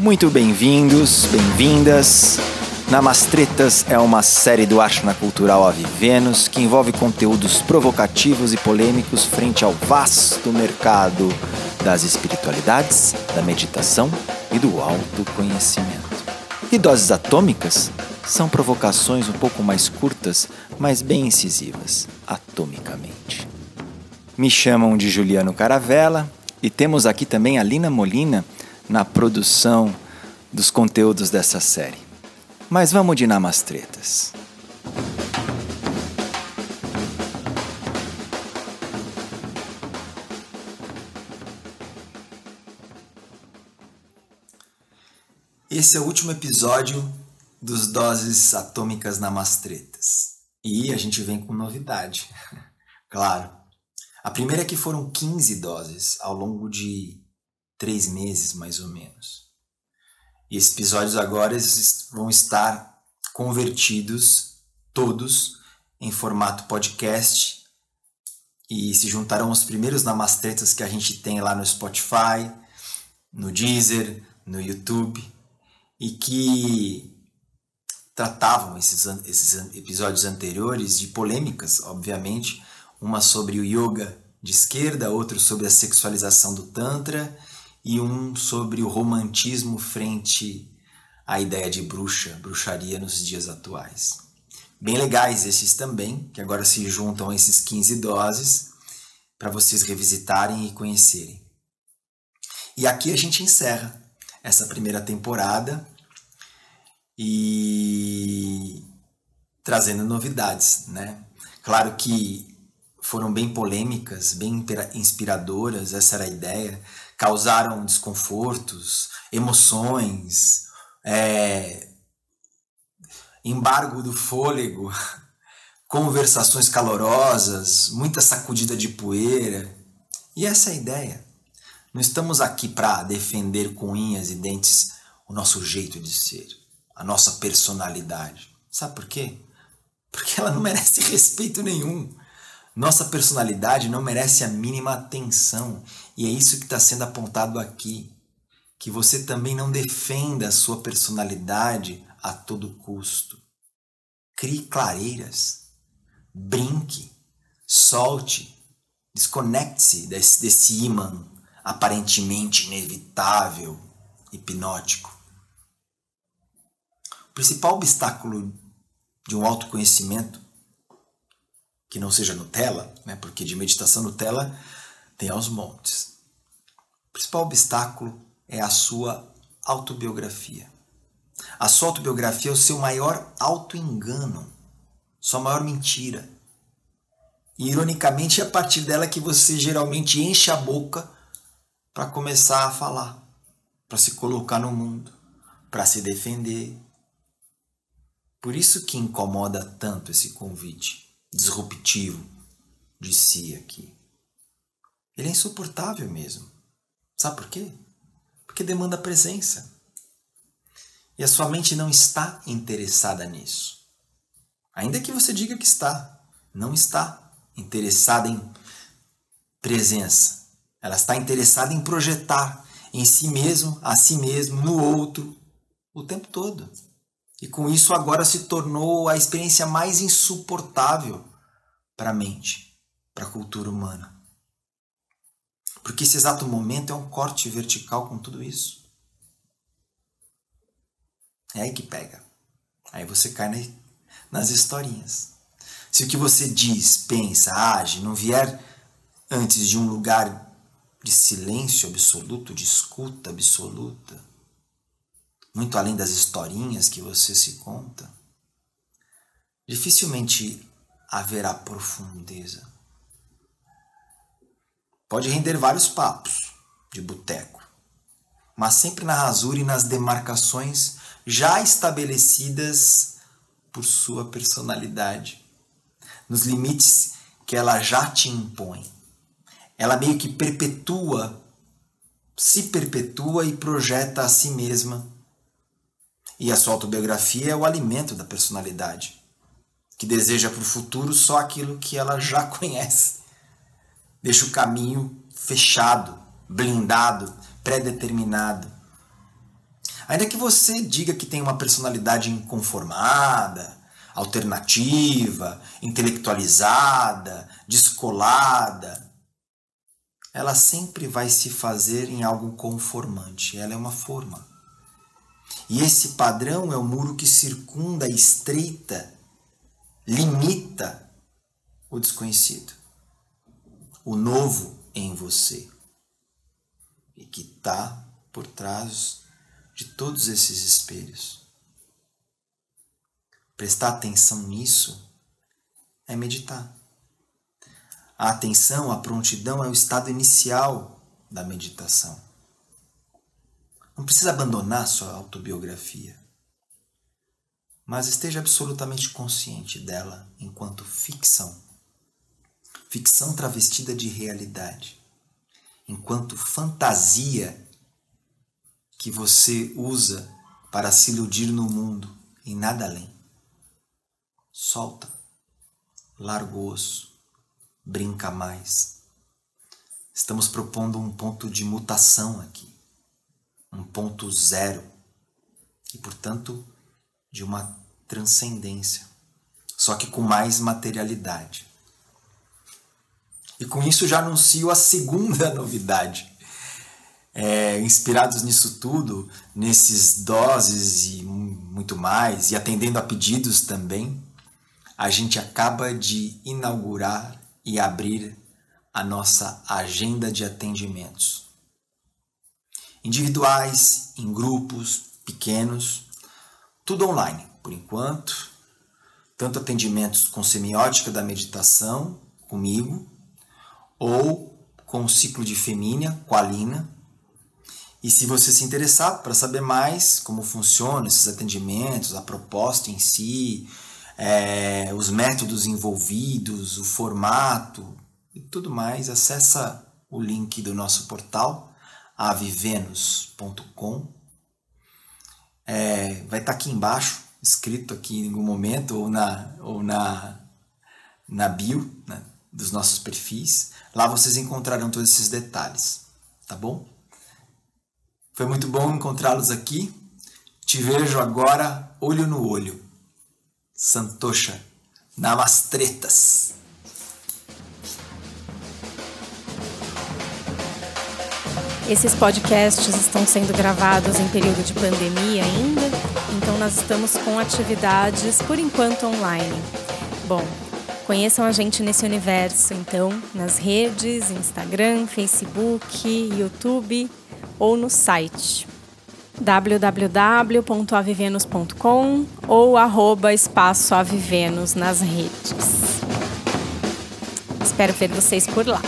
Muito bem-vindos, bem-vindas. Namastretas é uma série do Ashna Cultural Ave que envolve conteúdos provocativos e polêmicos frente ao vasto mercado das espiritualidades, da meditação e do autoconhecimento. E doses atômicas são provocações um pouco mais curtas, mas bem incisivas, atomicamente. Me chamam de Juliano Caravella e temos aqui também a Lina Molina na produção dos conteúdos dessa série. Mas vamos de namastretas. Esse é o último episódio dos Doses Atômicas Namastretas. E a gente vem com novidade. claro. A primeira é que foram 15 doses ao longo de três meses, mais ou menos. E esses episódios agora vão estar convertidos todos em formato podcast e se juntarão os primeiros namastretas que a gente tem lá no Spotify, no Deezer, no YouTube e que tratavam esses, esses episódios anteriores de polêmicas, obviamente, uma sobre o yoga de esquerda, outro sobre a sexualização do Tantra e um sobre o romantismo frente à ideia de bruxa, bruxaria nos dias atuais. Bem legais esses também, que agora se juntam a esses 15 doses para vocês revisitarem e conhecerem. E aqui a gente encerra essa primeira temporada e trazendo novidades, né? Claro que foram bem polêmicas, bem inspiradoras, essa era a ideia, causaram desconfortos, emoções, é, embargo do fôlego, conversações calorosas, muita sacudida de poeira. E essa é a ideia. Não estamos aqui para defender com unhas e dentes o nosso jeito de ser, a nossa personalidade. Sabe por quê? Porque ela não merece respeito nenhum. Nossa personalidade não merece a mínima atenção e é isso que está sendo apontado aqui. Que você também não defenda a sua personalidade a todo custo. Crie clareiras, brinque, solte, desconecte-se desse, desse imã aparentemente inevitável, hipnótico. O principal obstáculo de um autoconhecimento que não seja Nutella, né? porque de meditação Nutella tem aos montes. O principal obstáculo é a sua autobiografia. A sua autobiografia é o seu maior autoengano, sua maior mentira. E, ironicamente, é a partir dela que você geralmente enche a boca para começar a falar, para se colocar no mundo, para se defender. Por isso que incomoda tanto esse convite disruptivo de si aqui. Ele é insuportável mesmo. Sabe por quê? Porque demanda presença. E a sua mente não está interessada nisso. Ainda que você diga que está, não está interessada em presença. Ela está interessada em projetar em si mesmo, a si mesmo, no outro, o tempo todo. E com isso agora se tornou a experiência mais insuportável para a mente, para a cultura humana. Porque esse exato momento é um corte vertical com tudo isso. É aí que pega. Aí você cai nas historinhas. Se o que você diz, pensa, age não vier antes de um lugar de silêncio absoluto, de escuta absoluta, muito além das historinhas que você se conta, dificilmente haverá profundeza. Pode render vários papos de boteco, mas sempre na rasura e nas demarcações já estabelecidas por sua personalidade, nos limites que ela já te impõe. Ela meio que perpetua, se perpetua e projeta a si mesma e a sua autobiografia é o alimento da personalidade, que deseja para o futuro só aquilo que ela já conhece. Deixa o caminho fechado, blindado, pré-determinado. Ainda que você diga que tem uma personalidade inconformada, alternativa, intelectualizada, descolada, ela sempre vai se fazer em algo conformante. Ela é uma forma. E esse padrão é o muro que circunda, estreita, limita o desconhecido, o novo em você, e que está por trás de todos esses espelhos. Prestar atenção nisso é meditar. A atenção, a prontidão é o estado inicial da meditação. Não precisa abandonar sua autobiografia, mas esteja absolutamente consciente dela enquanto ficção. Ficção travestida de realidade, enquanto fantasia que você usa para se iludir no mundo e nada além. Solta, larga o osso, brinca mais. Estamos propondo um ponto de mutação aqui, um ponto zero e, portanto, de uma transcendência, só que com mais materialidade. E com isso já anuncio a segunda novidade é, inspirados nisso tudo, nesses doses e muito mais, e atendendo a pedidos também, a gente acaba de inaugurar e abrir a nossa agenda de atendimentos. Individuais, em grupos, pequenos, tudo online, por enquanto. Tanto atendimentos com semiótica da meditação, comigo, ou com o ciclo de Femínia, com a Lina, e se você se interessar para saber mais como funcionam esses atendimentos, a proposta em si, é, os métodos envolvidos, o formato e tudo mais, acessa o link do nosso portal avivenus.com. É, vai estar tá aqui embaixo, escrito aqui em algum momento, ou na, ou na, na bio né, dos nossos perfis. Lá vocês encontrarão todos esses detalhes, tá bom? Foi muito bom encontrá-los aqui. Te vejo agora olho no olho. Santosha. Namastretas. Esses podcasts estão sendo gravados em período de pandemia ainda, então nós estamos com atividades por enquanto online. Bom, conheçam a gente nesse universo, então, nas redes, Instagram, Facebook, YouTube ou no site www.avivenus.com ou arroba espaço Avivenus nas redes. Espero ver vocês por lá.